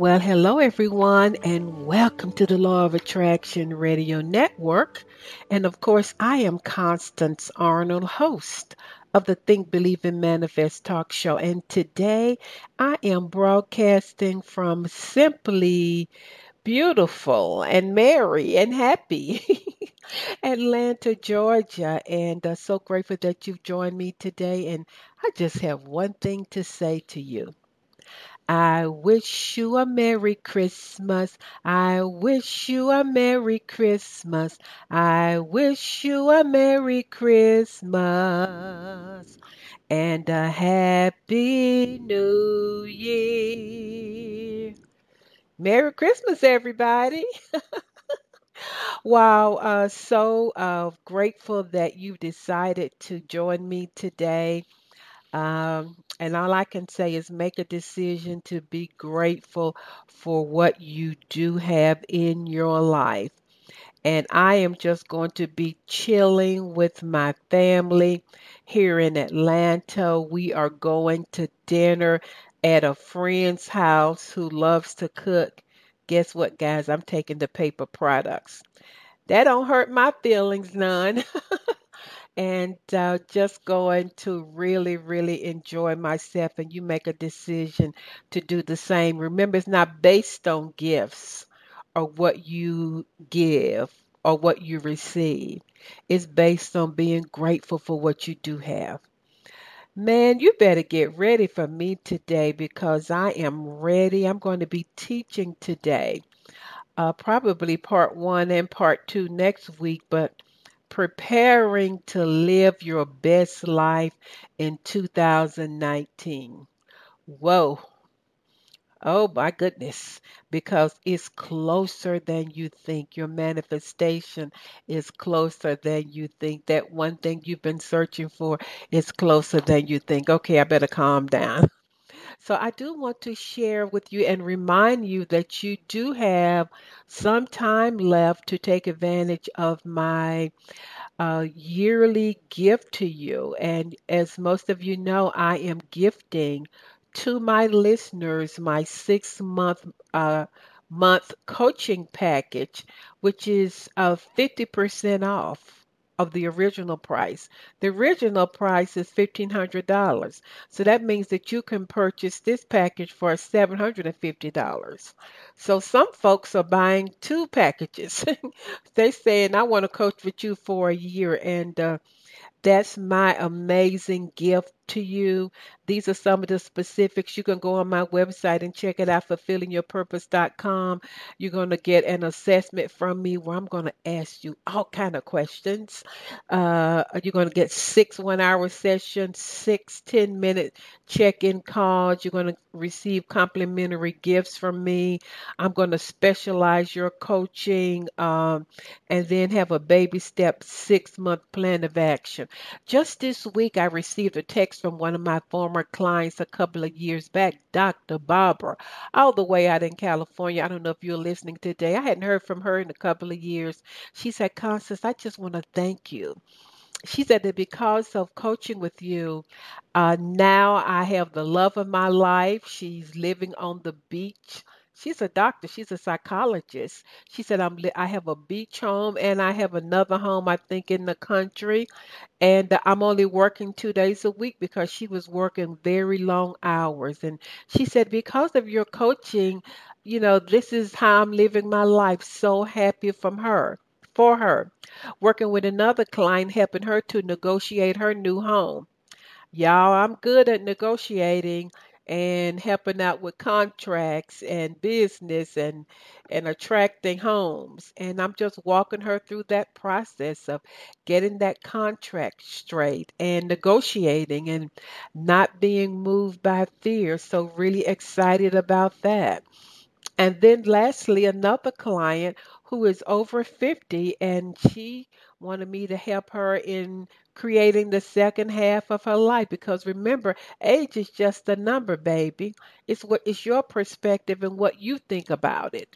Well, hello everyone, and welcome to the Law of Attraction Radio Network. And of course, I am Constance Arnold, host of the Think, Believe, and Manifest talk show. And today I am broadcasting from simply beautiful and merry and happy Atlanta, Georgia. And uh, so grateful that you've joined me today. And I just have one thing to say to you. I wish you a Merry Christmas. I wish you a Merry Christmas. I wish you a Merry Christmas and a Happy New Year. Merry Christmas, everybody. wow, uh, so uh, grateful that you decided to join me today. Um, and all I can say is make a decision to be grateful for what you do have in your life. And I am just going to be chilling with my family here in Atlanta. We are going to dinner at a friend's house who loves to cook. Guess what, guys? I'm taking the paper products. That don't hurt my feelings none. and uh, just going to really, really enjoy myself. And you make a decision to do the same. Remember, it's not based on gifts or what you give or what you receive, it's based on being grateful for what you do have. Man, you better get ready for me today because I am ready. I'm going to be teaching today. Uh, probably part one and part two next week, but preparing to live your best life in 2019. Whoa. Oh my goodness, because it's closer than you think. Your manifestation is closer than you think. That one thing you've been searching for is closer than you think. Okay, I better calm down. So I do want to share with you and remind you that you do have some time left to take advantage of my uh, yearly gift to you. And as most of you know, I am gifting to my listeners my six month uh, month coaching package, which is uh, 50% off of the original price. The original price is $1,500. So that means that you can purchase this package for $750. So some folks are buying two packages. They're saying, I want to coach with you for a year. And uh, that's my amazing gift to you. These are some of the specifics. You can go on my website and check it out, fulfillingyourpurpose.com. You're going to get an assessment from me where I'm going to ask you all kind of questions. Uh, you're going to get six one-hour sessions, six 10-minute check-in calls. You're going to receive complimentary gifts from me. I'm going to specialize your coaching um, and then have a baby step six-month plan of action. Just this week, I received a text from one of my former clients a couple of years back, Dr. Barbara, all the way out in California. I don't know if you're listening today. I hadn't heard from her in a couple of years. She said, Constance, I just want to thank you she said that because of coaching with you, uh, now I have the love of my life. She's living on the beach She's a doctor. She's a psychologist. She said, "I'm. I have a beach home and I have another home. I think in the country, and uh, I'm only working two days a week because she was working very long hours. And she said, because of your coaching, you know, this is how I'm living my life. So happy from her." For her, working with another client, helping her to negotiate her new home. Y'all, I'm good at negotiating and helping out with contracts and business and and attracting homes. And I'm just walking her through that process of getting that contract straight and negotiating and not being moved by fear. So really excited about that. And then lastly, another client who is over 50 and she wanted me to help her in creating the second half of her life because remember age is just a number baby. It's what is your perspective and what you think about it.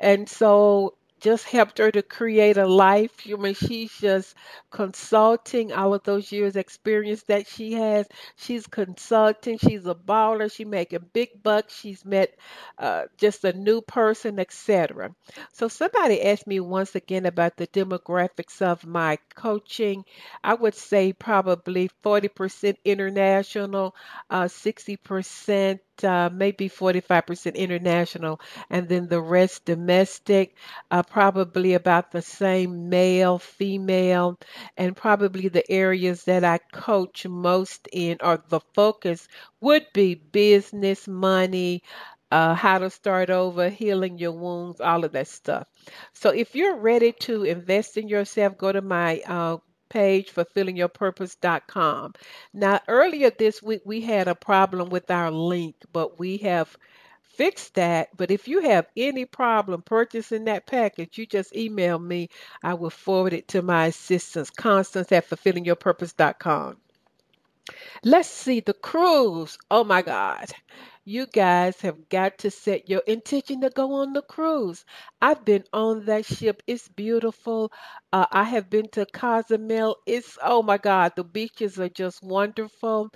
And so just helped her to create a life. I mean, she's just consulting all of those years experience that she has. She's consulting. She's a baller. She's making big bucks. She's met uh, just a new person, etc. So somebody asked me once again about the demographics of my coaching. I would say probably 40% international, uh, 60% uh, maybe 45% international, and then the rest domestic, uh, probably about the same male, female, and probably the areas that I coach most in or the focus would be business, money, uh, how to start over, healing your wounds, all of that stuff. So if you're ready to invest in yourself, go to my uh, page fulfillingyourpurpose.com. Now, earlier this week we had a problem with our link, but we have fixed that. But if you have any problem purchasing that package, you just email me. I will forward it to my assistants, Constance at fulfillingyourpurpose.com. Let's see the cruise. Oh my God. You guys have got to set your intention to go on the cruise. I've been on that ship. It's beautiful. Uh, I have been to Cozumel. It's, oh my God, the beaches are just wonderful.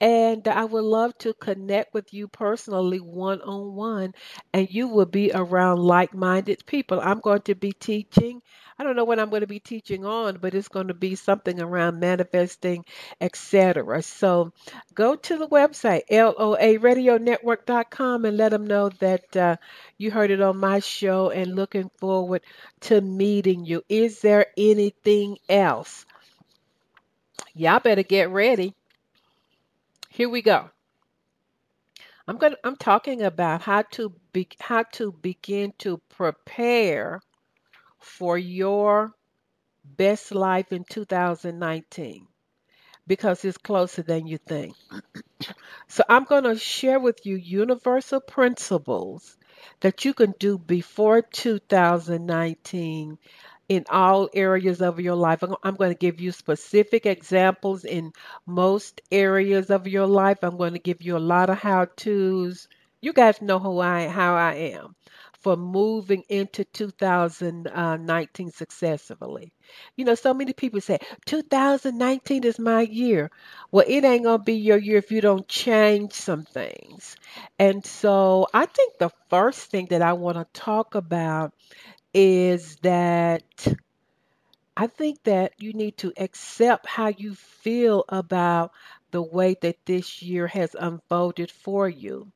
And I would love to connect with you personally one on one, and you will be around like minded people. I'm going to be teaching. I don't know what I'm going to be teaching on, but it's going to be something around manifesting, etc. So go to the website, loaradionetwork.com, and let them know that uh, you heard it on my show and looking forward to meeting you. Is there anything else? Y'all better get ready. Here we go. I'm going to, I'm talking about how to be how to begin to prepare for your best life in 2019 because it's closer than you think. so I'm going to share with you universal principles that you can do before 2019 in all areas of your life. I'm going to give you specific examples in most areas of your life. I'm going to give you a lot of how to's. You guys know who I how I am for moving into 2019 successfully. You know, so many people say 2019 is my year. Well, it ain't going to be your year if you don't change some things. And so I think the first thing that I want to talk about is that I think that you need to accept how you feel about the way that this year has unfolded for you.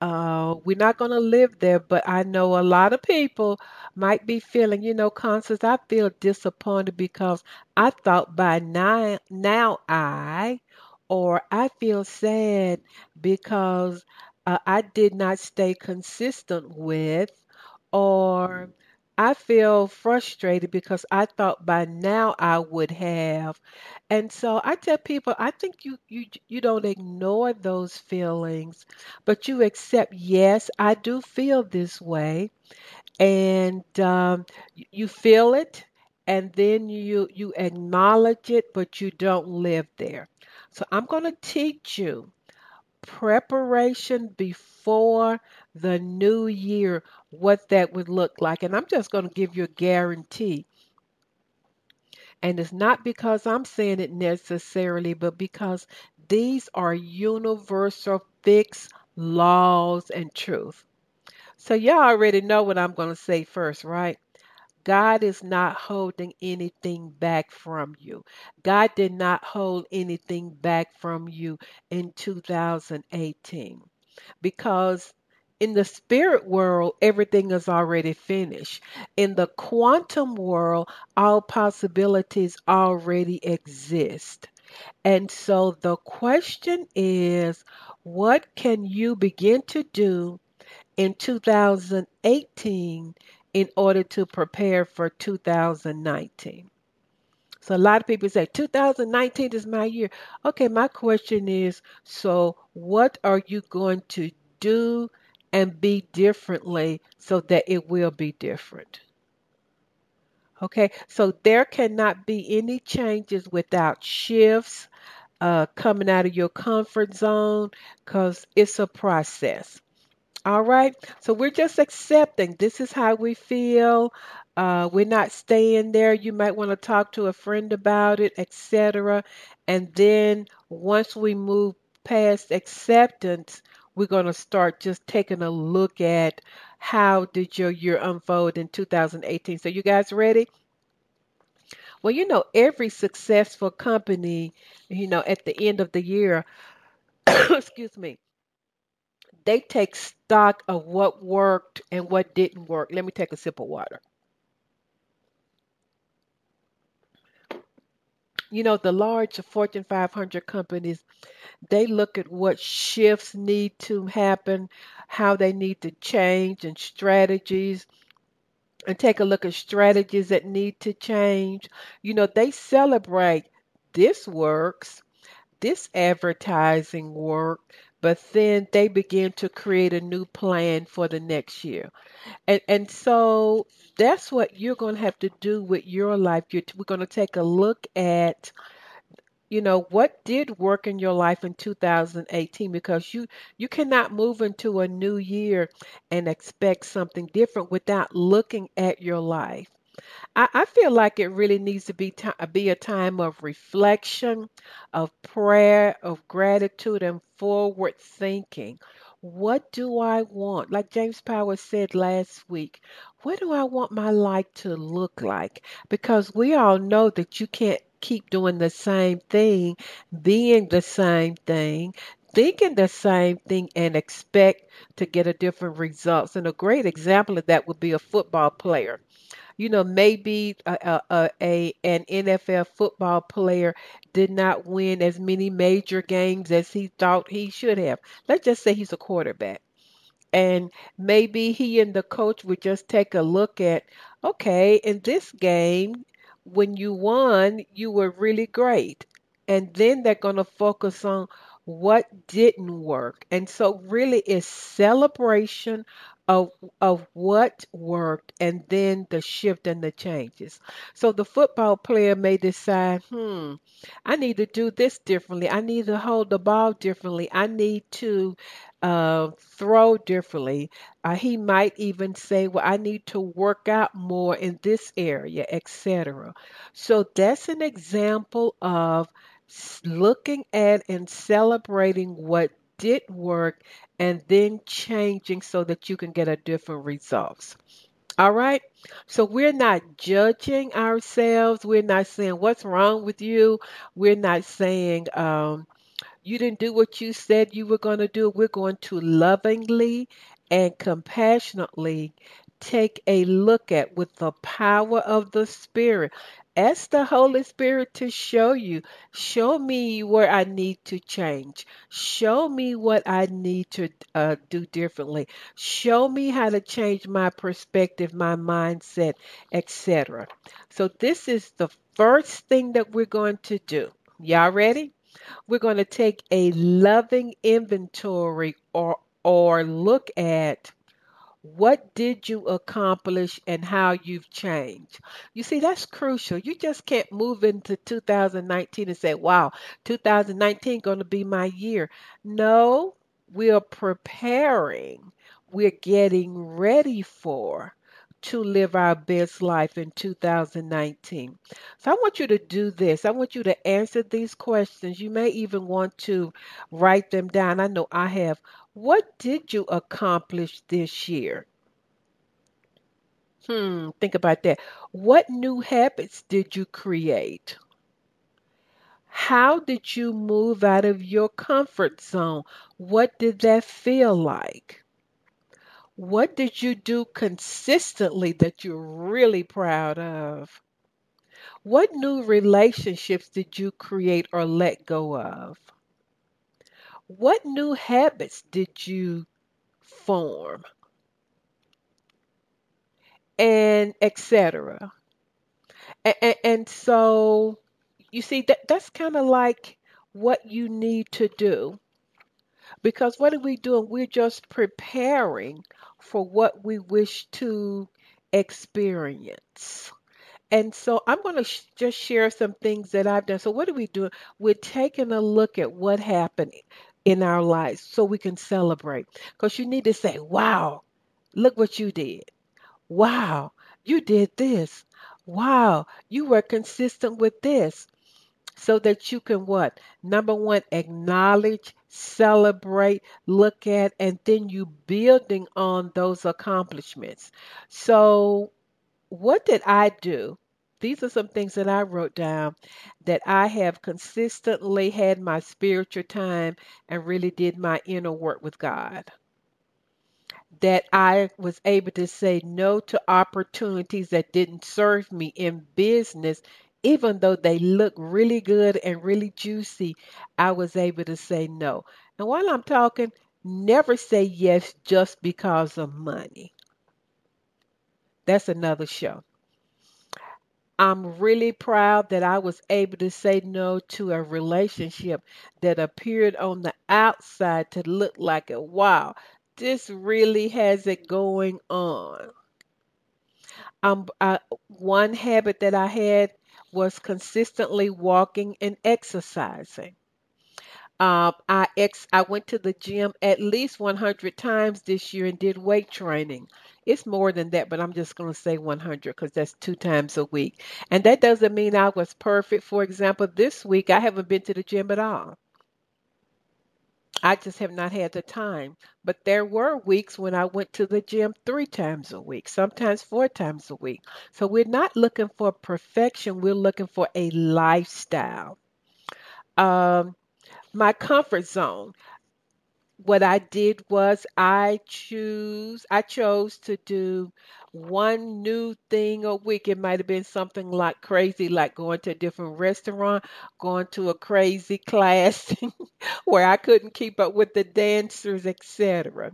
Uh, we're not going to live there, but I know a lot of people might be feeling, you know, Constance, I feel disappointed because I thought by now, now I, or I feel sad because uh, I did not stay consistent with, or I feel frustrated because I thought by now I would have. And so I tell people, I think you you you don't ignore those feelings, but you accept, yes, I do feel this way, and um, you feel it, and then you you acknowledge it, but you don't live there. So I'm going to teach you preparation before the new year, what that would look like. And I'm just going to give you a guarantee. And it's not because I'm saying it necessarily, but because these are universal fixed laws and truth. So y'all already know what I'm going to say first, right? God is not holding anything back from you. God did not hold anything back from you in 2018 because in the spirit world, everything is already finished. In the quantum world, all possibilities already exist. And so the question is, what can you begin to do in 2018 in order to prepare for 2019? So a lot of people say 2019 is my year. Okay, my question is, so what are you going to do and be differently so that it will be different? Okay, so there cannot be any changes without shifts uh, coming out of your comfort zone because it's a process. All right, so we're just accepting this is how we feel. Uh, we're not staying there. You might want to talk to a friend about it, etc. And then once we move past acceptance, we're going to start just taking a look at how did your year unfold in 2018. So you guys ready? Well, you know, every successful company, you know, at the end of the year, excuse me, they take stock of what worked and what didn't work. Let me take a sip of water. You know, the large Fortune 500 companies, they look at what shifts need to happen, how they need to change, and strategies, and take a look at strategies that need to change. You know, they celebrate this works, this advertising worked, but then they begin to create a new plan for the next year. And and so that's what you're going to have to do with your life. You're, we're going to take a look at you know what did work in your life in 2018 because you you cannot move into a new year and expect something different without looking at your life I, I feel like it really needs to be ti uh, be a time of reflection, of prayer, of gratitude, and forward thinking. What do I want? Like James Power said last week, what do I want my life to look like? Because we all know that you can't keep doing the same thing, being the same thing, thinking the same thing, and expect to get a different results. And a great example of that would be a football player you know, maybe a, a, a an NFL football player did not win as many major games as he thought he should have. Let's just say he's a quarterback. And maybe he and the coach would just take a look at, okay, in this game, when you won, you were really great. And then they're going to focus on what didn't work. And so, really, it's celebration of of what worked and then the shift and the changes. So the football player may decide, hmm, I need to do this differently. I need to hold the ball differently. I need to uh, throw differently. Uh, he might even say, well, I need to work out more in this area, etc. So that's an example of looking at and celebrating what did work and then changing so that you can get a different results. All right. So we're not judging ourselves. We're not saying what's wrong with you. We're not saying um, you didn't do what you said you were going to do. We're going to lovingly and compassionately take a look at with the power of the Spirit. Ask the Holy Spirit to show you. Show me where I need to change. Show me what I need to uh, do differently. Show me how to change my perspective, my mindset, etc. So, this is the first thing that we're going to do. Y'all ready? We're going to take a loving inventory or or look at what did you accomplish and how you've changed? You see, that's crucial. You just can't move into 2019 and say, wow, 2019 going to be my year. No, we're preparing. We're getting ready for to live our best life in 2019. So I want you to do this. I want you to answer these questions. You may even want to write them down. I know I have. What did you accomplish this year? Hmm, think about that. What new habits did you create? How did you move out of your comfort zone? What did that feel like? What did you do consistently that you're really proud of? What new relationships did you create or let go of? What new habits did you form? And etc. And, and so you see that that's kind of like what you need to do because what are we doing? We're just preparing for what we wish to experience. And so I'm going to sh- just share some things that I've done. So, what are we doing? We're taking a look at what happened in our lives so we can celebrate. Because you need to say, wow, look what you did. Wow, you did this. Wow, you were consistent with this so that you can what? Number one, acknowledge, celebrate, look at, and then you building on those accomplishments. So, what did I do? These are some things that I wrote down that I have consistently had my spiritual time and really did my inner work with God. That I was able to say no to opportunities that didn't serve me in business even though they look really good and really juicy, I was able to say no. And while I'm talking, never say yes just because of money. That's another show. I'm really proud that I was able to say no to a relationship that appeared on the outside to look like it. Wow, this really has it going on. Um, I, one habit that I had was consistently walking and exercising. Um, I ex I went to the gym at least 100 times this year and did weight training. It's more than that, but I'm just going to say 100 because that's two times a week. And that doesn't mean I was perfect. For example, this week I haven't been to the gym at all. I just have not had the time. But there were weeks when I went to the gym three times a week, sometimes four times a week. So we're not looking for perfection, we're looking for a lifestyle. Um, my comfort zone what I did was I choose I chose to do one new thing a week. It might have been something like crazy, like going to a different restaurant, going to a crazy class where I couldn't keep up with the dancers, etc.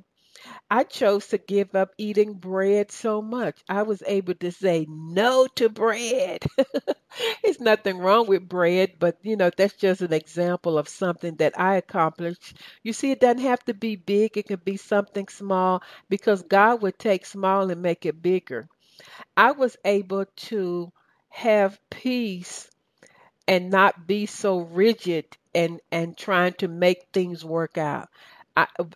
I chose to give up eating bread so much. I was able to say no to bread. There's nothing wrong with bread, but you know, that's just an example of something that I accomplished. You see, it doesn't have to be big, it can be something small because God would take small and make it bigger. I was able to have peace and not be so rigid and and trying to make things work out.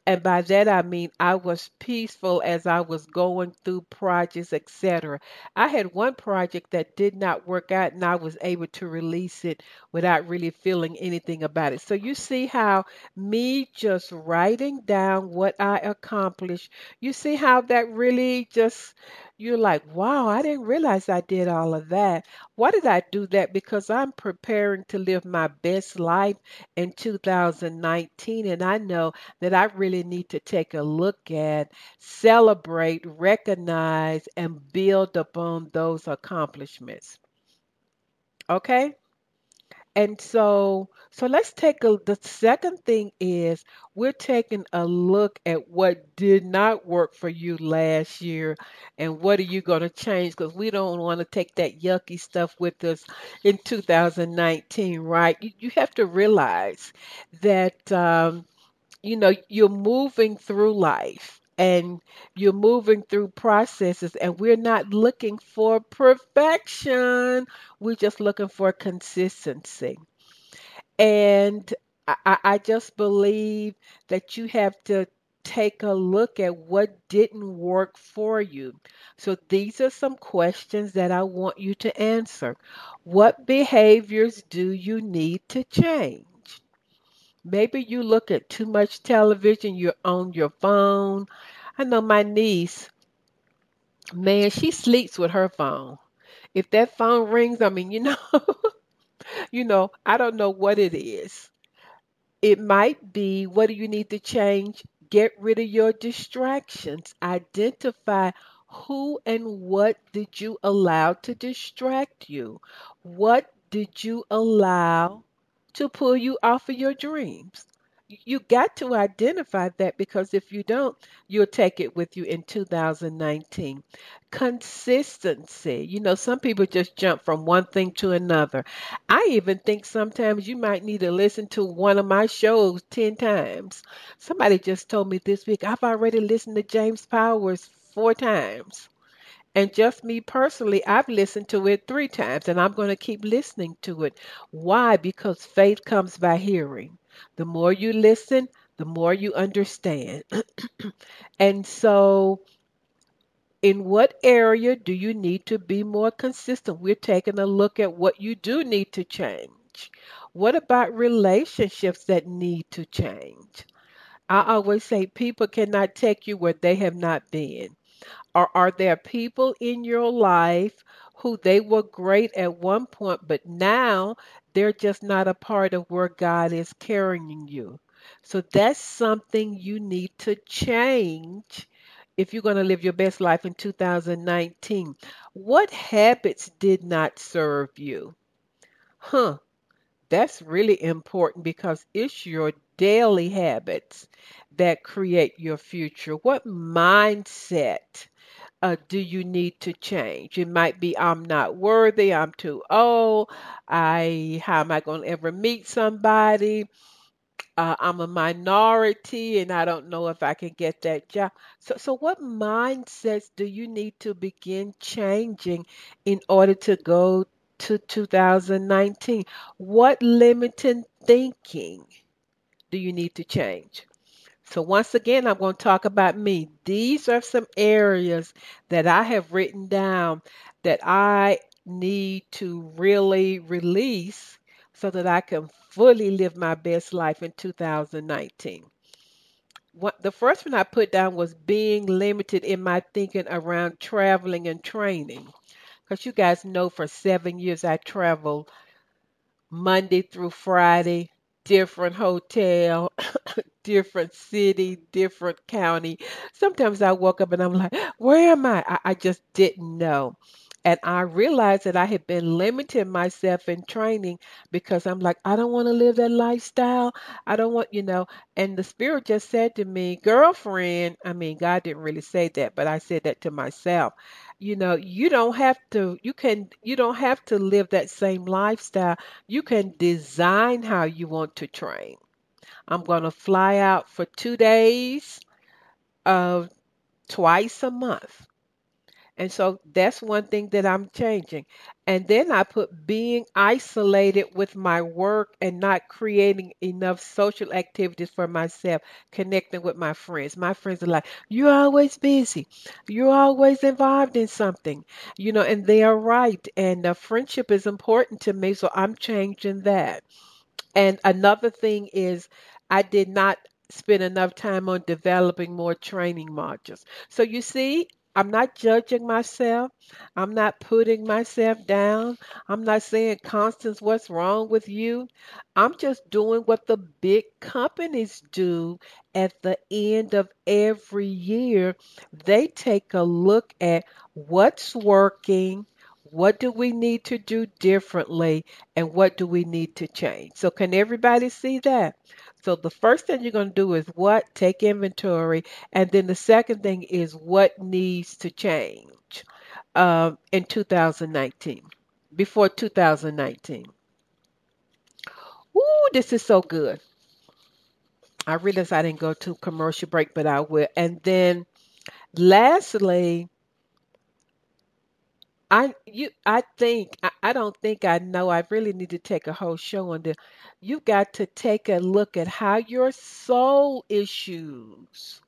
And by that I mean I was peaceful as I was going through projects, etc. I had one project that did not work out, and I was able to release it without really feeling anything about it. So you see how me just writing down what I accomplished, you see how that really just you're like, wow, I didn't realize I did all of that. Why did I do that? Because I'm preparing to live my best life in 2019, and I know that I really need to take a look at, celebrate, recognize, and build upon those accomplishments. Okay? And so, so let's take a, the second thing is we're taking a look at what did not work for you last year and what are you going to change because we don't want to take that yucky stuff with us in 2019, right? You, you have to realize that, um, you know, you're moving through life and you're moving through processes and we're not looking for perfection we're just looking for consistency and I, I just believe that you have to take a look at what didn't work for you. So these are some questions that I want you to answer. What behaviors do you need to change? Maybe you look at too much television, you're on your phone. I know my niece, man, she sleeps with her phone. If that phone rings, I mean, you know, you know, I don't know what it is. It might be what do you need to change? Get rid of your distractions. Identify Who and what did you allow to distract you? What did you allow to pull you off of your dreams? You got to identify that because if you don't, you'll take it with you in 2019. Consistency. You know, some people just jump from one thing to another. I even think sometimes you might need to listen to one of my shows 10 times. Somebody just told me this week, I've already listened to James Powers four times. And just me personally, I've listened to it three times and I'm going to keep listening to it. Why? Because faith comes by hearing. The more you listen, the more you understand. and so, in what area do you need to be more consistent? We're taking a look at what you do need to change. What about relationships that need to change? I always say people cannot take you where they have not been. Or are there people in your life who they were great at one point, but now they're just not a part of where God is carrying you? So that's something you need to change if you're going to live your best life in 2019. What habits did not serve you? Huh. That's really important because it's your daily habits that create your future. What mindset uh, do you need to change? It might be I'm not worthy, I'm too old, I how am I going to ever meet somebody? Uh, I'm a minority and I don't know if I can get that job. So, so what mindsets do you need to begin changing in order to go to 2019? What limiting thinking do you need to change? So, once again, I'm going to talk about me. These are some areas that I have written down that I need to really release so that I can fully live my best life in 2019. What, the first one I put down was being limited in my thinking around traveling and training. Because you guys know for seven years I traveled Monday through Friday, different hotel, different city, different county. Sometimes I woke up and I'm like, where am I? I, I just didn't know. And I realized that I had been limiting myself in training because I'm like, I don't want to live that lifestyle. I don't want, you know. And the Spirit just said to me, girlfriend, I mean, God didn't really say that, but I said that to myself. You know, you don't have to, you can, you don't have to live that same lifestyle. You can design how you want to train. I'm going to fly out for two days, of twice a month. And so that's one thing that I'm changing. And then I put being isolated with my work and not creating enough social activities for myself, connecting with my friends. My friends are like, You're always busy. You're always involved in something, you know, and they are right. And uh, friendship is important to me. So I'm changing that. And another thing is, I did not spend enough time on developing more training modules. So you see, I'm not judging myself. I'm not putting myself down. I'm not saying, Constance, what's wrong with you? I'm just doing what the big companies do at the end of every year. They take a look at what's working, what do we need to do differently, and what do we need to change. So, can everybody see that? So the first thing you're going to do is what? Take inventory. And then the second thing is what needs to change um, in 2019, before 2019. Ooh, this is so good. I realize I didn't go to commercial break, but I will. And then lastly, I you I think I, I don't think I know. I really need to take a whole show on this. You've got to take a look at how your soul issues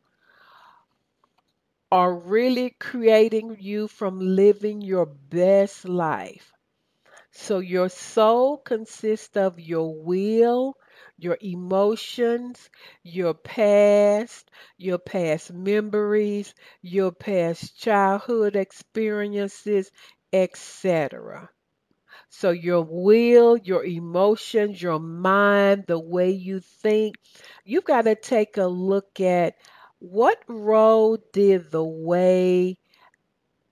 are really creating you from living your best life. So your soul consists of your will, your emotions, your past, your past memories, your past childhood experiences, etc. So, your will, your emotions, your mind, the way you think, you've got to take a look at what role did the way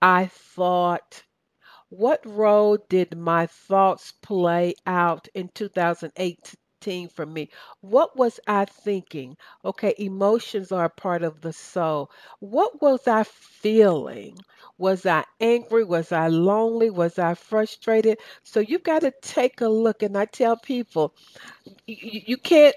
I thought? What role did my thoughts play out in 2018 for me? What was I thinking? Okay, emotions are part of the soul. What was I feeling? Was I angry? Was I lonely? Was I frustrated? So you've got to take a look. And I tell people, you can't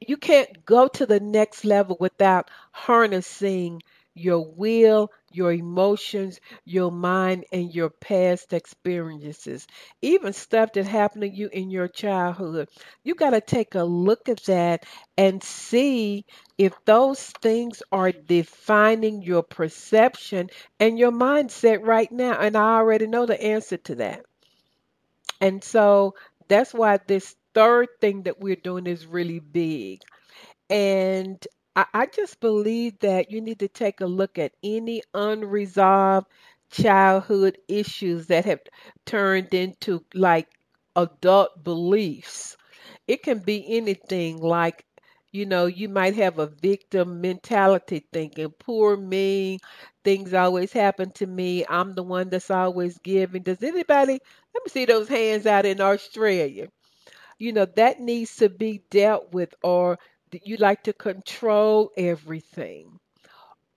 you can't go to the next level without harnessing your will, your emotions, your mind, and your past experiences. Even stuff that happened to you in your childhood. You got to take a look at that and see if those things are defining your perception and your mindset right now. And I already know the answer to that. And so that's why this third thing that we're doing is really big. And I, I just believe that you need to take a look at any unresolved childhood issues that have turned into like adult beliefs. It can be anything like, you know, you might have a victim mentality thinking, poor me, things always happen to me. I'm the one that's always giving. Does anybody, let me see those hands out in Australia. You know, that needs to be dealt with, or you like to control everything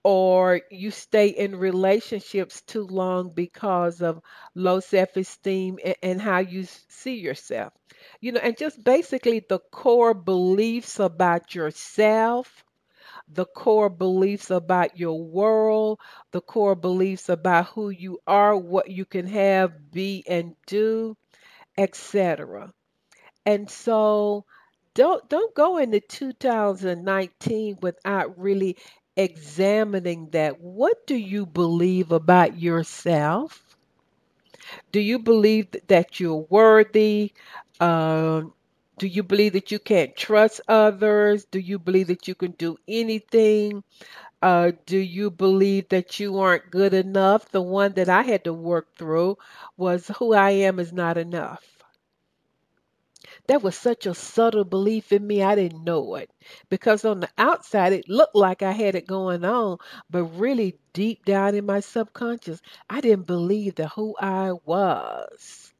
or you stay in relationships too long because of low self-esteem and, and how you see yourself. You know and just basically the core beliefs about yourself the core beliefs about your world the core beliefs about who you are what you can have be and do etc and so don't don't go into 2019 without really examining that. What do you believe about yourself? Do you believe that you're worthy? Um, do you believe that you can't trust others? Do you believe that you can do anything? Uh, do you believe that you aren't good enough? The one that I had to work through was who I am is not enough. That was such a subtle belief in me, I didn't know it. Because on the outside, it looked like I had it going on, but really deep down in my subconscious, I didn't believe that who I was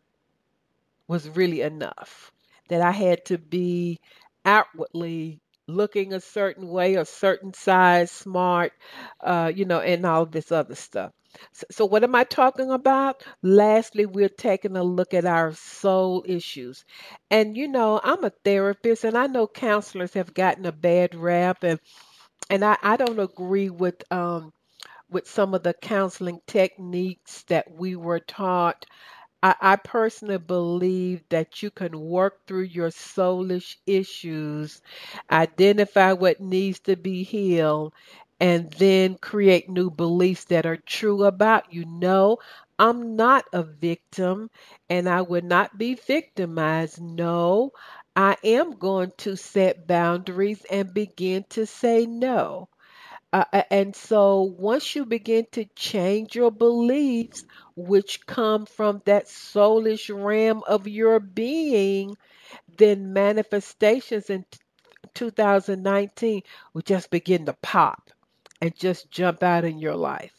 was really enough. That I had to be outwardly looking a certain way, a certain size, smart, uh, you know, and all this other stuff. So, what am I talking about? Lastly, we're taking a look at our soul issues. And you know, I'm a therapist and I know counselors have gotten a bad rap and and I, I don't agree with um with some of the counseling techniques that we were taught. I, I personally believe that you can work through your soulish issues, identify what needs to be healed, and then create new beliefs that are true about you. No, I'm not a victim and I would not be victimized. No, I am going to set boundaries and begin to say no. Uh, and so once you begin to change your beliefs, which come from that soulish realm of your being, then manifestations in 2019 will just begin to pop and just jump out in your life.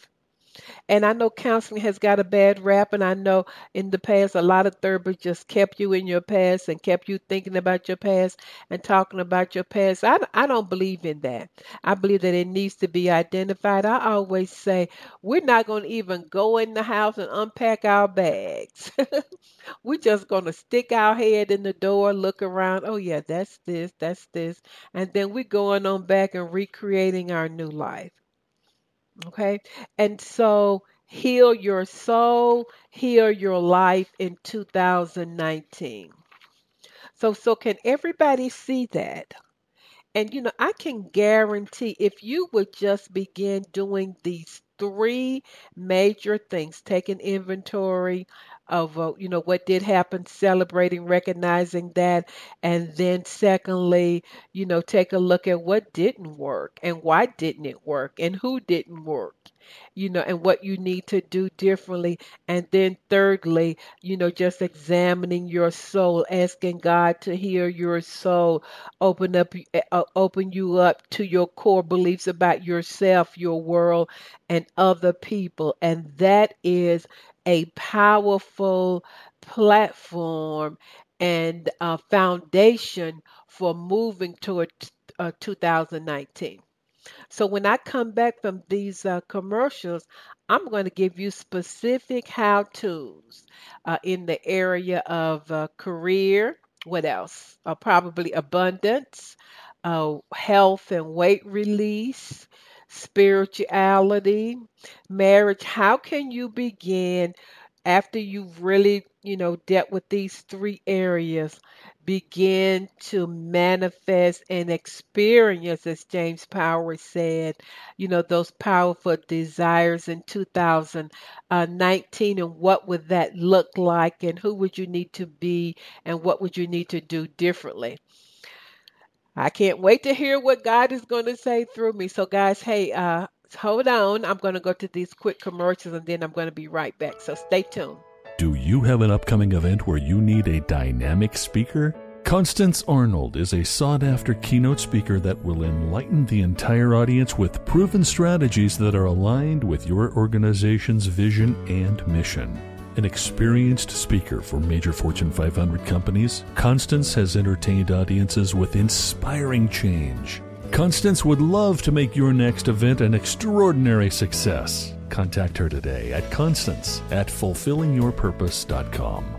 And I know counseling has got a bad rap, and I know in the past a lot of therapists just kept you in your past and kept you thinking about your past and talking about your past. I, I don't believe in that. I believe that it needs to be identified. I always say we're not going to even go in the house and unpack our bags. we're just going to stick our head in the door, look around. Oh, yeah, that's this, that's this. And then we're going on back and recreating our new life. Okay. And so heal your soul, heal your life in 2019. So so can everybody see that? And you know, I can guarantee if you would just begin doing these three major things, taking inventory, of uh, you know what did happen, celebrating, recognizing that, and then secondly, you know, take a look at what didn't work and why didn't it work and who didn't work you know, and what you need to do differently. And then thirdly, you know, just examining your soul, asking God to hear your soul, open up, eh, uh, open you up to your core beliefs about yourself, your world, and other people. And that is a powerful platform and a foundation for moving toward uh, 2019. So when I come back from these uh, commercials, I'm going to give you specific how to's uh, in the area of uh, career. What else? Uh, probably abundance, uh, health and weight release, spirituality, marriage. How can you begin after you've really, you know, dealt with these three areas? begin to manifest and experience, as James Power said, you know, those powerful desires in 2019. Uh, and what would that look like? And who would you need to be? And what would you need to do differently? I can't wait to hear what God is going to say through me. So, guys, hey, uh, hold on. I'm going to go to these quick commercials and then I'm going to be right back. So, stay tuned. Do you have an upcoming event where you need a dynamic speaker? Constance Arnold is a sought after keynote speaker that will enlighten the entire audience with proven strategies that are aligned with your organization's vision and mission. An experienced speaker for major Fortune 500 companies, Constance has entertained audiences with inspiring change. Constance would love to make your next event an extraordinary success. Contact her today at constance at fulfillingyourpurpose.com.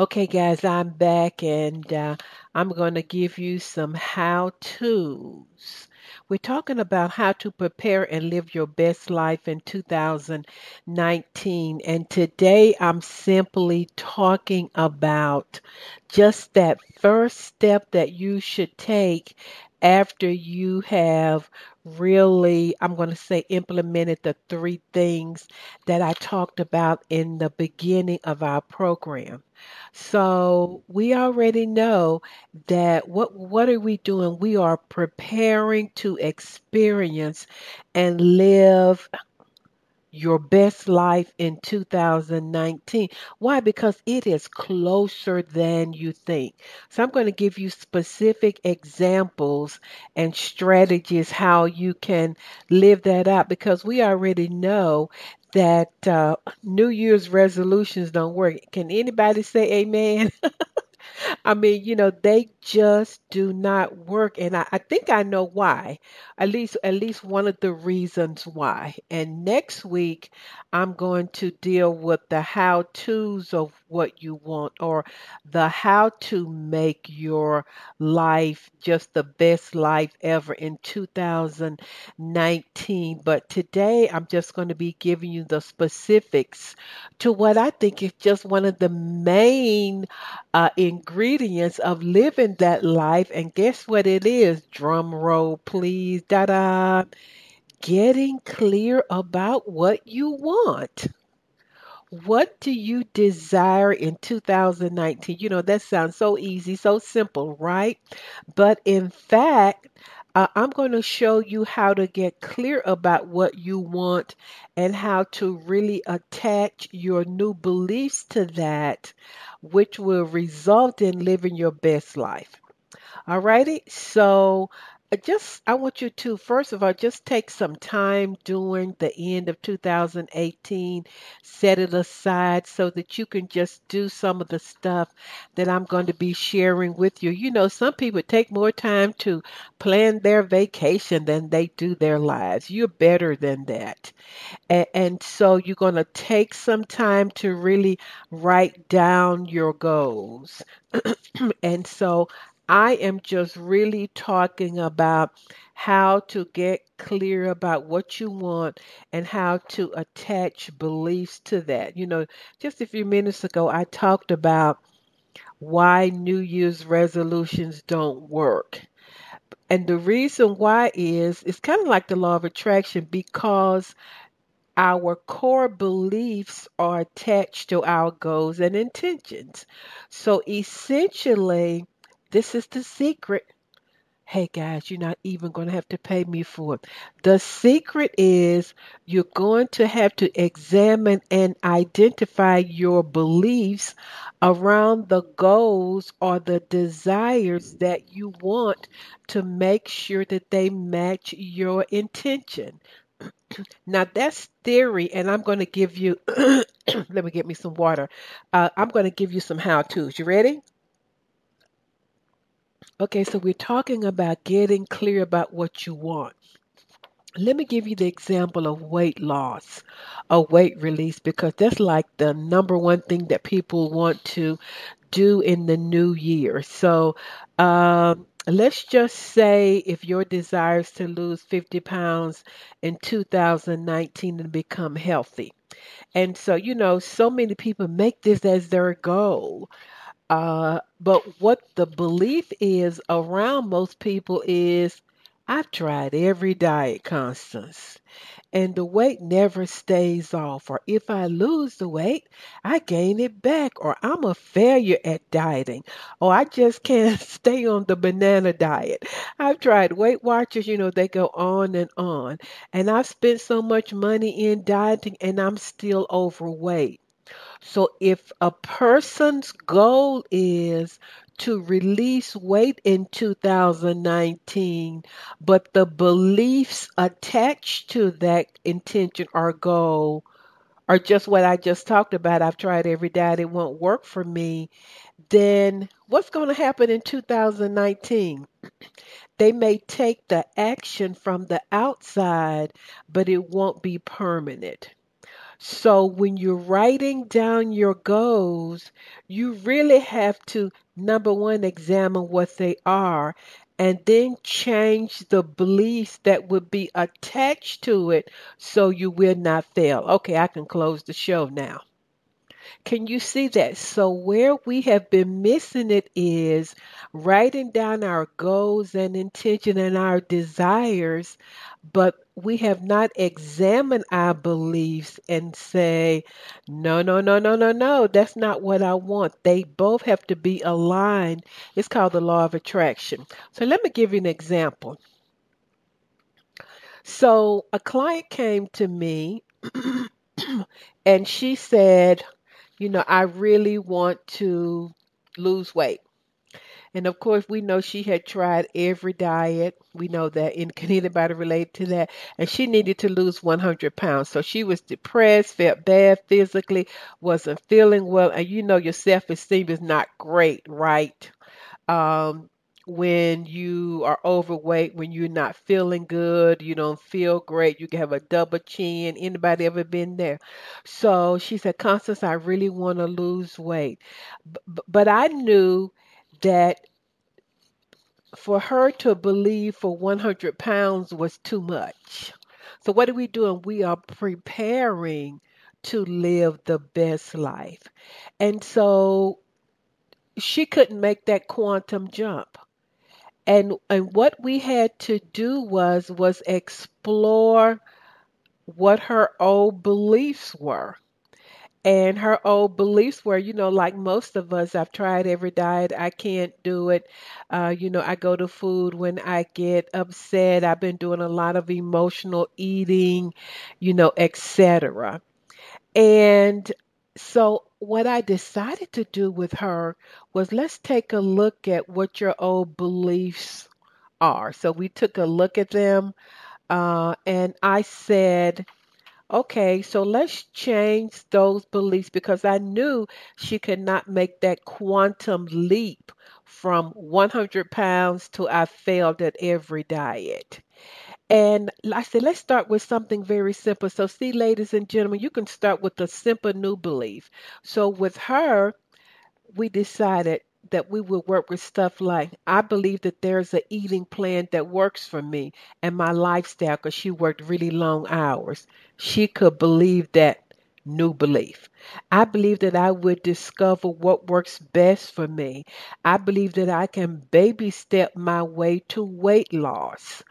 Okay, guys, I'm back and uh, I'm going to give you some how to's. We're talking about how to prepare and live your best life in 2019. And today I'm simply talking about just that first step that you should take after you have really, I'm going to say, implemented the three things that I talked about in the beginning of our program. So we already know that what what are we doing? We are preparing to experience and live your best life in 2019. Why? Because it is closer than you think. So I'm going to give you specific examples and strategies how you can live that out because we already know that uh, New Year's resolutions don't work. Can anybody say amen? I mean, you know, they just do not work, and I, I think I know why. At least, at least one of the reasons why. And next week, I'm going to deal with the how tos of what you want, or the how to make your life just the best life ever in 2019. But today, I'm just going to be giving you the specifics to what I think is just one of the main uh, ingredients of living that life. And guess what it is? Drum roll, please. Da da. Getting clear about what you want. What do you desire in 2019? You know, that sounds so easy, so simple, right? But in fact, uh, I'm going to show you how to get clear about what you want and how to really attach your new beliefs to that, which will result in living your best life. Alrighty, so just I want you to first of all just take some time during the end of 2018, set it aside so that you can just do some of the stuff that I'm going to be sharing with you. You know, some people take more time to plan their vacation than they do their lives. You're better than that. And, and so you're going to take some time to really write down your goals. and so I am just really talking about how to get clear about what you want and how to attach beliefs to that. You know, just a few minutes ago, I talked about why New Year's resolutions don't work. And the reason why is it's kind of like the law of attraction because our core beliefs are attached to our goals and intentions. So essentially, this is the secret. Hey guys, you're not even going to have to pay me for it. The secret is you're going to have to examine and identify your beliefs around the goals or the desires that you want to make sure that they match your intention. now that's theory, and I'm going to give you, let me get me some water. Uh, I'm going to give you some how to's. You ready? Okay, so we're talking about getting clear about what you want. Let me give you the example of weight loss or weight release because that's like the number one thing that people want to do in the new year. So, um, let's just say if your desire is to lose 50 pounds in 2019 and become healthy. And so, you know, so many people make this as their goal. Uh, but what the belief is around most people is I've tried every diet, Constance, and the weight never stays off. Or if I lose the weight, I gain it back. Or I'm a failure at dieting. Or I just can't stay on the banana diet. I've tried Weight Watchers, you know, they go on and on. And I've spent so much money in dieting and I'm still overweight. So if a person's goal is to release weight in 2019, but the beliefs attached to that intention or goal are just what I just talked about. I've tried every diet, it won't work for me. Then what's going to happen in 2019? They may take the action from the outside, but it won't be permanent. So when you're writing down your goals, you really have to, number one, examine what they are and then change the beliefs that would be attached to it so you will not fail. Okay, I can close the show now. Can you see that? So, where we have been missing it is writing down our goals and intention and our desires, but we have not examined our beliefs and say, no, no, no, no, no, no, that's not what I want. They both have to be aligned. It's called the law of attraction. So, let me give you an example. So, a client came to me and she said, you know, I really want to lose weight. And of course, we know she had tried every diet. We know that. And can anybody relate to that? And she needed to lose 100 pounds. So she was depressed, felt bad physically, wasn't feeling well. And you know, your self esteem is not great, right? Um, when you are overweight, when you're not feeling good, you don't feel great, you can have a double chin. Anybody ever been there? So she said, Constance, I really want to lose weight. B- but I knew that for her to believe for 100 pounds was too much. So what are we doing? We are preparing to live the best life. And so she couldn't make that quantum jump and and what we had to do was was explore what her old beliefs were and her old beliefs were you know like most of us i've tried every diet i can't do it uh, you know i go to food when i get upset i've been doing a lot of emotional eating you know etc and so what I decided to do with her was let's take a look at what your old beliefs are. So we took a look at them, uh, and I said, okay, so let's change those beliefs because I knew she could not make that quantum leap from 100 pounds to I failed at every diet. And I said, let's start with something very simple. So, see, ladies and gentlemen, you can start with a simple new belief. So, with her, we decided that we would work with stuff like I believe that there's an eating plan that works for me and my lifestyle because she worked really long hours. She could believe that new belief. I believe that I would discover what works best for me. I believe that I can baby step my way to weight loss.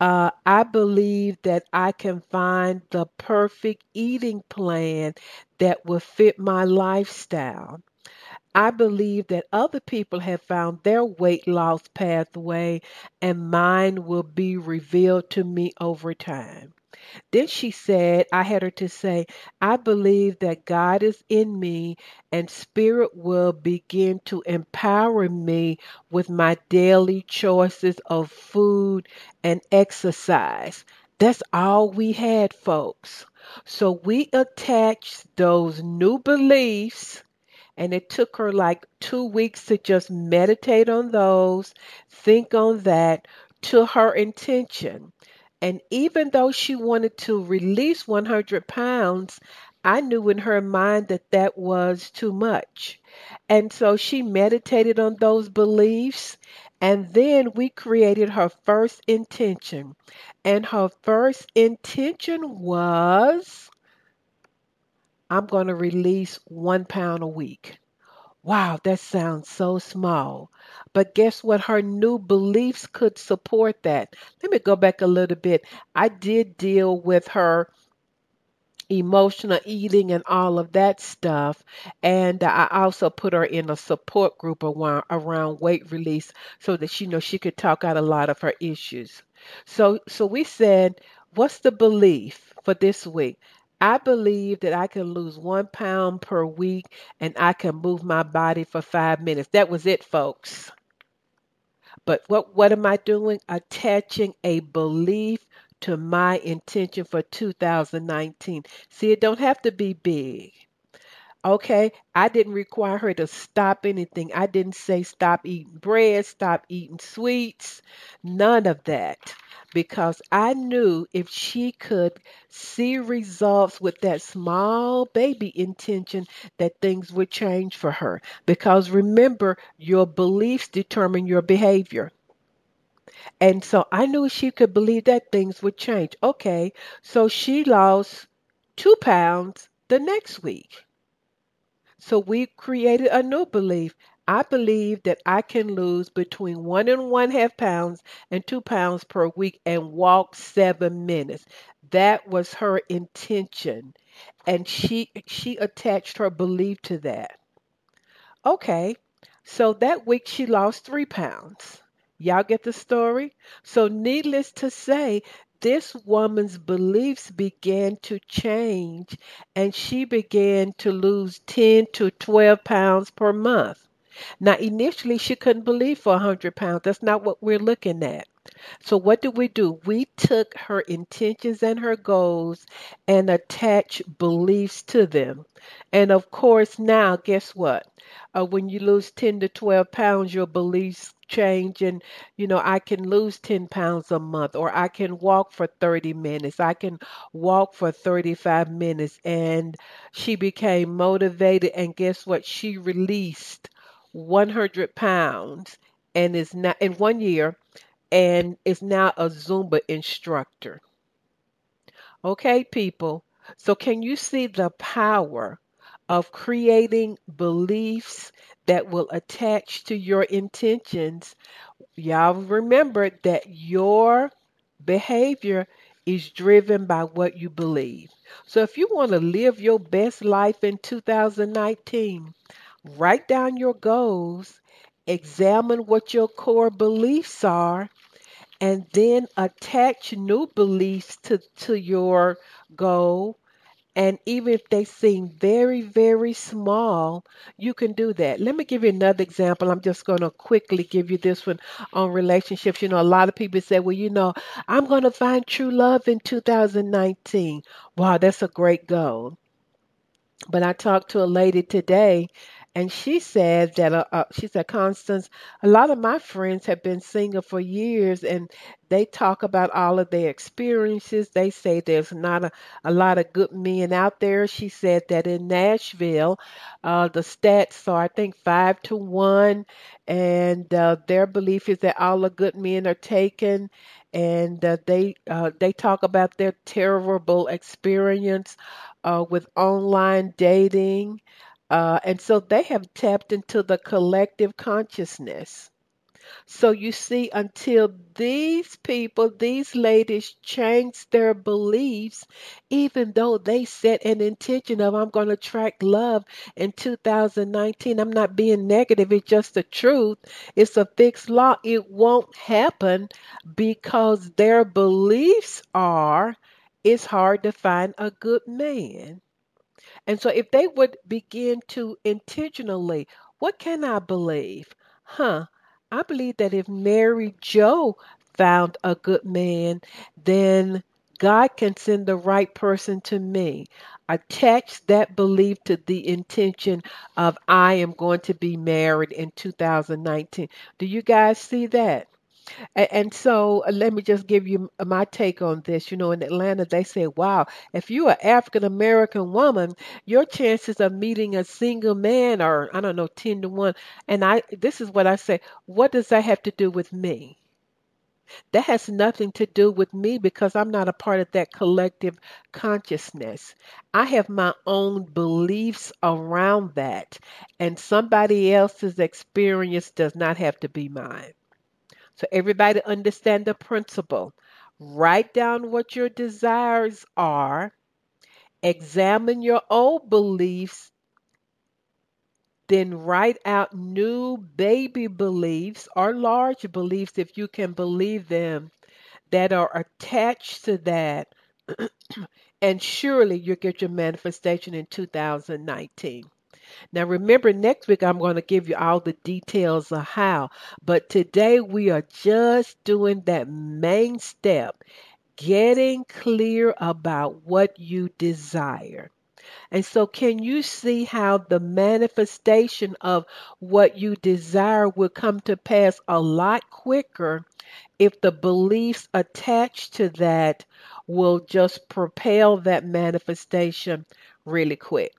Uh, I believe that I can find the perfect eating plan that will fit my lifestyle. I believe that other people have found their weight loss pathway and mine will be revealed to me over time. Then she said, I had her to say, I believe that God is in me and Spirit will begin to empower me with my daily choices of food and exercise. That's all we had, folks. So we attached those new beliefs and it took her like two weeks to just meditate on those, think on that to her intention. And even though she wanted to release 100 pounds, I knew in her mind that that was too much. And so she meditated on those beliefs. And then we created her first intention. And her first intention was I'm going to release one pound a week. Wow, that sounds so small. But guess what? Her new beliefs could support that. Let me go back a little bit. I did deal with her emotional eating and all of that stuff. And I also put her in a support group around, weight release so that she know she could talk out a lot of her issues. So so we said, what's the belief for this week? I believe that I can lose one pound per week and I can move my body for five minutes. That was it, folks. But what, what am I doing? Attaching a belief to my intention for 2019. See, it don't have to be big. Okay, I didn't require her to stop anything. I didn't say stop eating bread, stop eating sweets, none of that because I knew if she could see results with that small baby intention that things would change for her. Because remember, your beliefs determine your behavior. And so I knew she could believe that things would change. Okay, so she lost two pounds the next week. So we created a new belief. I believe that I can lose between one and one half pounds and two pounds per week and walk seven minutes. That was her intention. And she she attached her belief to that. Okay. So that week she lost three pounds. Y'all get the story? So needless to say, this woman's beliefs began to change and she began to lose 10 to 12 pounds per month. Now, initially, she couldn't believe for 100 pounds. That's not what we're looking at. So, what did we do? We took her intentions and her goals and attached beliefs to them. And of course, now, guess what? Uh, when you lose 10 to 12 pounds, your beliefs change. And, you know, I can lose 10 pounds a month, or I can walk for 30 minutes, I can walk for 35 minutes. And she became motivated. And guess what? She released 100 pounds and is now in one year and is now a Zumba instructor. Okay, people. So, can you see the power of creating beliefs that will attach to your intentions? Y'all remember that your behavior is driven by what you believe. So, if you want to live your best life in 2019, Write down your goals, examine what your core beliefs are, and then attach new beliefs to, to your goal And even if they seem very, very small, you can do that. Let me give you another example. I'm just going to quickly give you this one on relationships. You know, a lot of people say, well, you know, I'm going to find true love in 2019. Wow, that's a great goal. But I talked to a lady today and she said that uh, uh, she said Constance, a lot of my friends have been single for years, and they talk about all of their experiences. They say there's not a, a lot of good men out there. She said that in Nashville, uh, the stats are I think five to one, and uh, their belief is that all the good men are taken. And uh, they uh, they talk about their terrible experience uh, with online dating uh, and so they have tapped into the collective consciousness. So you see, until these people, these ladies change their beliefs, even though they set an intention of, I'm going to attract love in 2019, I'm not being negative, it's just the truth. It's a fixed law. It won't happen because their beliefs are it's hard to find a good man. And so if they would begin to intentionally, what can I believe? Huh, I believe that if Mary Jo found a good man, then God can send the right person to me. Attach that belief to the intention of I am going to be married in 2019. Do you guys see that? And, and so uh, let me just give you my take on this. You know, in Atlanta, they say, wow, if you're an African American woman, your chances of meeting a single man are, I don't know, 10 to 1. And I, this is what I say, what does that have to do with me? That has nothing to do with me because I'm not a part of that collective consciousness. I have my own beliefs around that, and somebody else's experience does not have to be mine. So everybody understand the principle. Write down what your desires are. Examine your old beliefs. Then write out new baby beliefs or large beliefs, if you can believe them, that are attached to that. and surely you'll get your manifestation in 2019. Now, remember, next week I'm going to give you all the details of how, but today we are just doing that main step getting clear about what you desire. And so, can you see how the manifestation of what you desire will come to pass a lot quicker if the beliefs attached to that will just propel that manifestation really quick?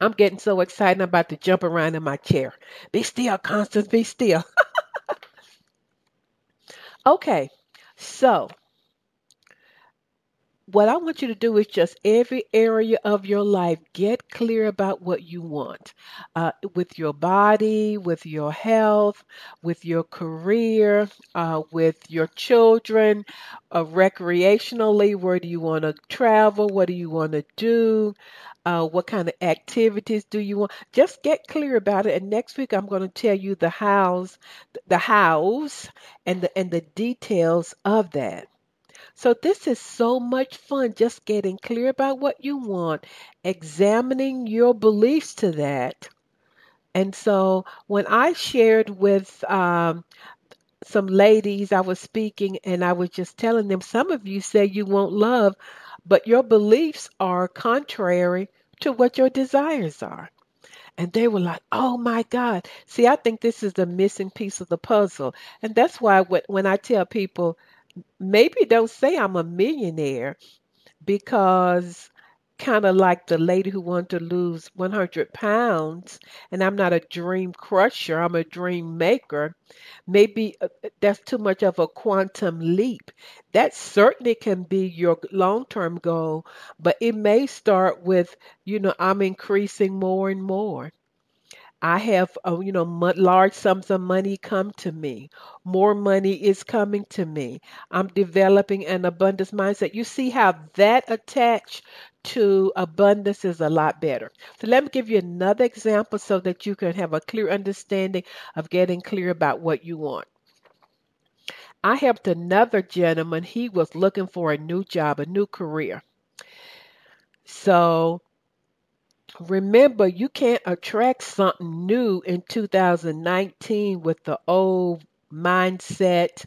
I'm getting so excited. I'm about to jump around in my chair. Be still, Constance. Be still. okay, so what I want you to do is just every area of your life get clear about what you want uh, with your body, with your health, with your career, uh, with your children, uh, recreationally. Where do you want to travel? What do you want to do? Uh, what kind of activities do you want? Just get clear about it. And next week, I'm going to tell you the hows, the hows, and the and the details of that. So this is so much fun. Just getting clear about what you want, examining your beliefs to that. And so when I shared with um, some ladies, I was speaking and I was just telling them, some of you say you want love but your beliefs are contrary to what your desires are. And they were like, oh my God. See, I think this is the missing piece of the puzzle. And that's why when I tell people, maybe don't say I'm a millionaire because kind of like the lady who wanted to lose 100 pounds, and I'm not a dream crusher, I'm a dream maker. Maybe uh, uh, that's too much of a quantum leap. That certainly can be your long term goal, but it may start with, you know, I'm increasing more and more. I have, uh, you know, large sums of money come to me. More money is coming to me. I'm developing an abundance mindset. You see how that attached to abundance is a lot better. So let me give you another example so that you can have a clear understanding of getting clear about what you want. I helped another gentleman. He was looking for a new job, a new career. So remember, you can't attract something new in 2019 with the old mindset,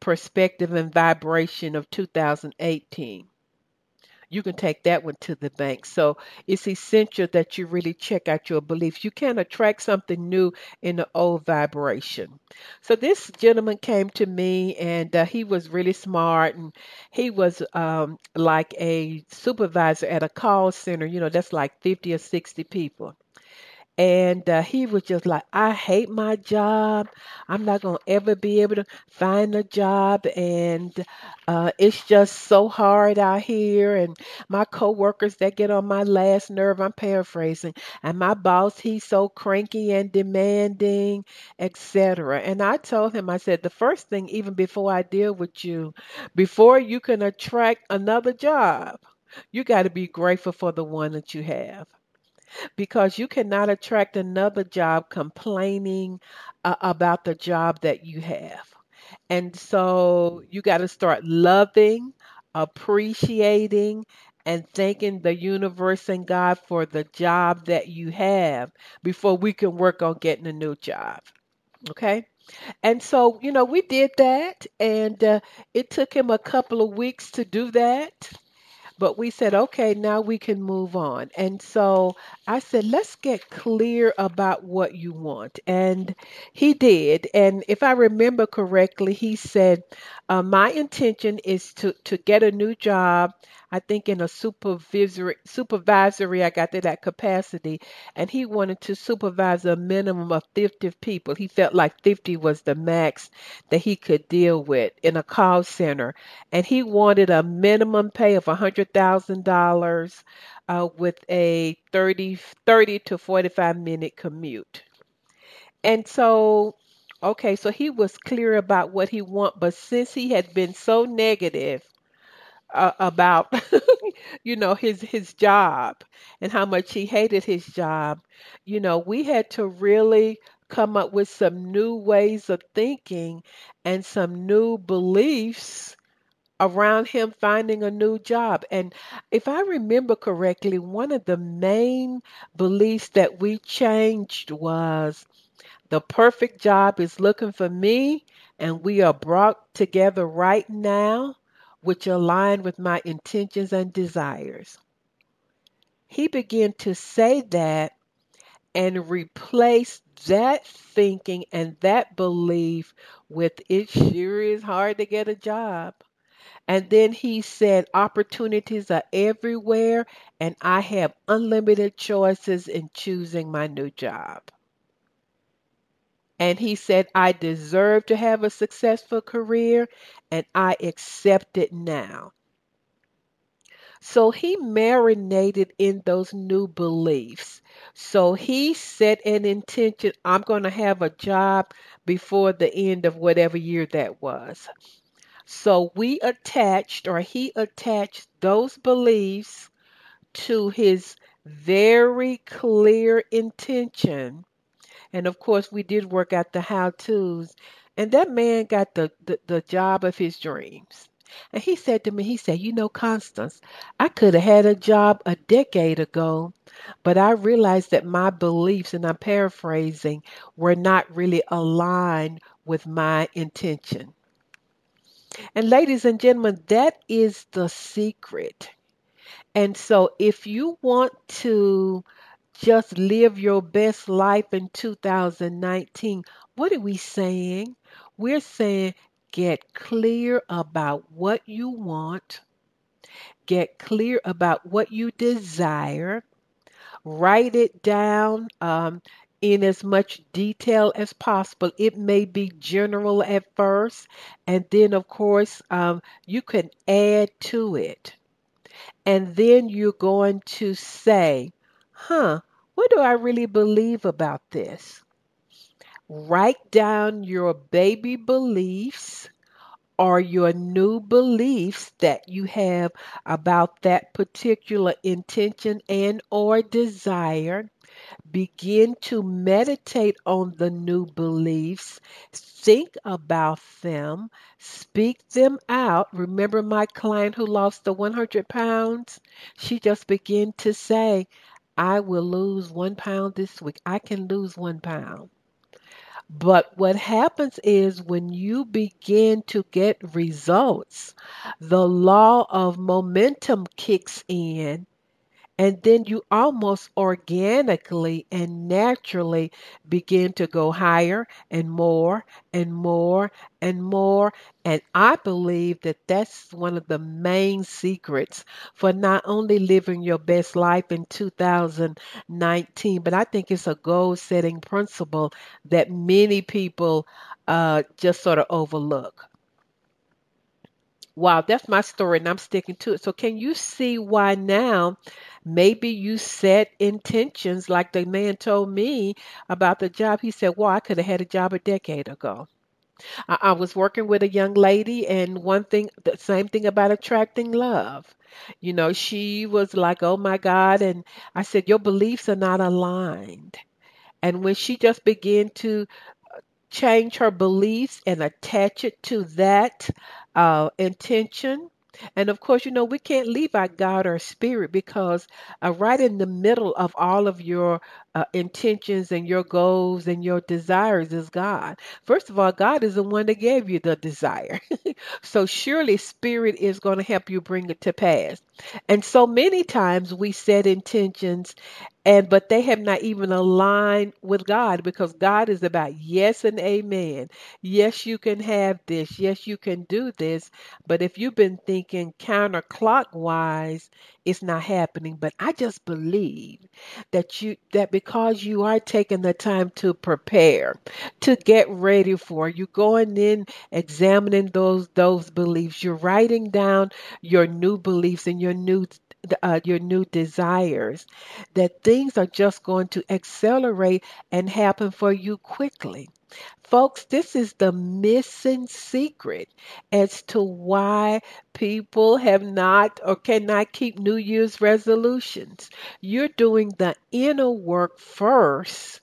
perspective, and vibration of 2018 you can take that one to the bank. So it's essential that you really check out your beliefs. You can't attract something new in the old vibration. So this gentleman came to me and uh, he was really smart and he was um, like a supervisor at a call center. You know, that's like 50 or 60 people. And uh, he was just like, I hate my job. I'm not going to ever be able to find a job. And uh, it's just so hard out here. And my coworkers, that get on my last nerve. I'm paraphrasing. And my boss, he's so cranky and demanding, etc. And I told him, I said, the first thing, even before I deal with you, before you can attract another job, you got to be grateful for the one that you have because you cannot attract another job complaining uh, about the job that you have. And so you got to start loving, appreciating, and thanking the universe and God for the job that you have before we can work on getting a new job. Okay? And so, you know, we did that, and uh, it took him a couple of weeks to do that. But we said, okay, now we can move on. And so I said, let's get clear about what you want. And he did. And if I remember correctly, he said, uh, my intention is to, to get a new job I think in a supervisory supervisory I got to that capacity and he wanted to supervise a minimum of 50 people. He felt like 50 was the max that he could deal with in a call center and he wanted a minimum pay of $100,000 uh, with a 30 30 to 45 minute commute. And so okay, so he was clear about what he want, but since he had been so negative uh, about you know his his job and how much he hated his job. You know we had to really come up with some new ways of thinking and some new beliefs around him finding a new job. And if i remember correctly one of the main beliefs that we changed was the perfect job is looking for me and we are brought together right now which align with my intentions and desires. He began to say that and replace that thinking and that belief with it sure is hard to get a job. And then he said, opportunities are everywhere, and I have unlimited choices in choosing my new job. And he said, I deserve to have a successful career and I accept it now. So he marinated in those new beliefs. So he set an intention I'm going to have a job before the end of whatever year that was. So we attached, or he attached those beliefs to his very clear intention and of course, we did work out the how to's. And that man got the, the, the job of his dreams. And he said to me, he said, You know, Constance, I could have had a job a decade ago, but I realized that my beliefs, and I'm paraphrasing, were not really aligned with my intention. And ladies and gentlemen, that is the secret. And so if you want to just live your best life in 2019. What are we saying? We're saying get clear about what you want, get clear about what you desire, write it down um, in as much detail as possible. It may be general at first, and then, of course, um, you can add to it. And then you're going to say, huh, what do I really believe about this? Write down your baby beliefs or your new beliefs that you have about that particular intention and or desire. Begin to meditate on the new beliefs. Think about them. Speak them out. Remember my client who lost the 100 pounds? She just began to say i will lose one pound this week. I can lose one pound. But what happens is when you begin to get results, the law of momentum kicks in and then you almost organically and naturally begin to go higher and more and more and more. And I believe that that's one of the main secrets for not only living your best life in 2019, but I think it's a goal setting principle that many people uh, just sort of overlook. Wow, that's my story and I'm sticking to it. So, can you see why now maybe you set intentions like the man told me about the job? He said, Well, I could have had a job a decade ago. I, I was working with a young lady, and one thing, the same thing about attracting love. You know, she was like, Oh my God. And I said, Your beliefs are not aligned. And when she just began to change her beliefs and attach it to that uh, intention. And of course, you know, we can't leave out God or spirit because uh, right in the middle of all of your uh, intentions and your goals and your desires is God. First of all, God is the one that gave you the desire. so surely spirit is going to help you bring it to pass. And so many times we set intentions and but they have not even aligned with God because God is about yes and amen. Yes, you can have this. Yes, you can do this. But if you've been thinking counterclockwise, it's not happening. But I just believe that you that because you are taking the time to prepare, to get ready for, you going in examining those those beliefs, you're writing down your new beliefs and your new uh, your new desires, that things are just going to accelerate and happen for you quickly. Folks, this is the missing secret as to why people have not or cannot keep New Year's resolutions. You're doing the inner work first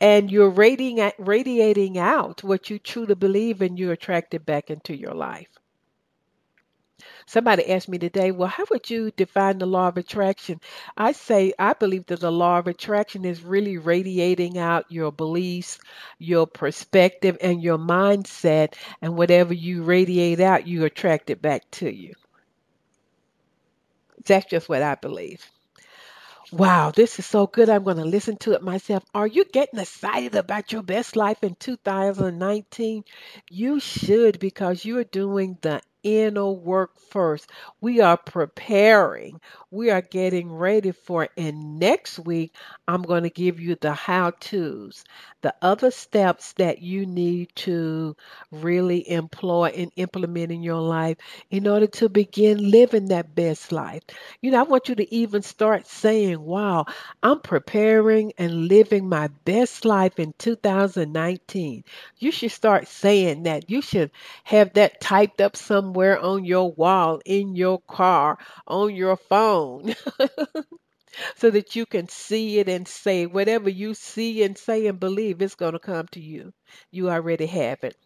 and you're radiating, radiating out what you truly believe and you attract it back into your life. Somebody asked me today, well, how would you define the law of attraction? I say, I believe that the law of attraction is really radiating out your beliefs, your perspective, and your mindset. And whatever you radiate out, you attract it back to you. That's just what I believe. Wow, this is so good. I'm going to listen to it myself. Are you getting excited about your best life in 2019? You should because you're doing the inner work first. We are preparing, we are getting ready for it. And next week, I'm going to give you the how to's, the other steps that you need to really employ and implement in your life in order to begin living that best life. You know, I want you to even start saying, wow, I'm preparing and living my best life in 2019. You should start saying that. You should have that typed up somewhere on your wall, in your car, on your phone. so that you can see it and say whatever you see and say and believe it's going to come to you. You already have it.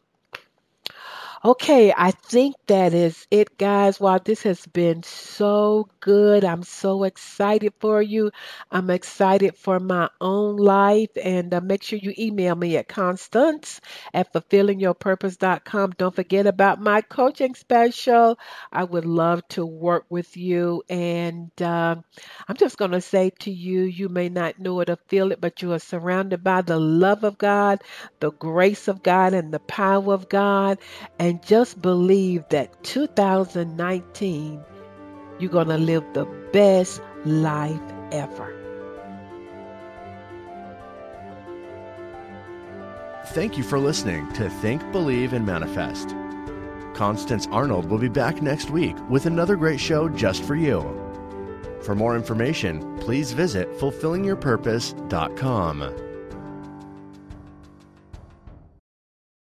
Okay, I think that is it, guys. Wow, this has been so good. I'm so excited for you. I'm excited for my own life. And uh, make sure you email me at constance at fulfillingyourpurpose.com. Don't forget about my coaching special. I would love to work with you. And uh, I'm just going to say to you, you may not know it or feel it, but you are surrounded by the love of God, the grace of God, and the power of God. And and just believe that 2019 you're going to live the best life ever. Thank you for listening to Think, Believe, and Manifest. Constance Arnold will be back next week with another great show just for you. For more information, please visit fulfillingyourpurpose.com.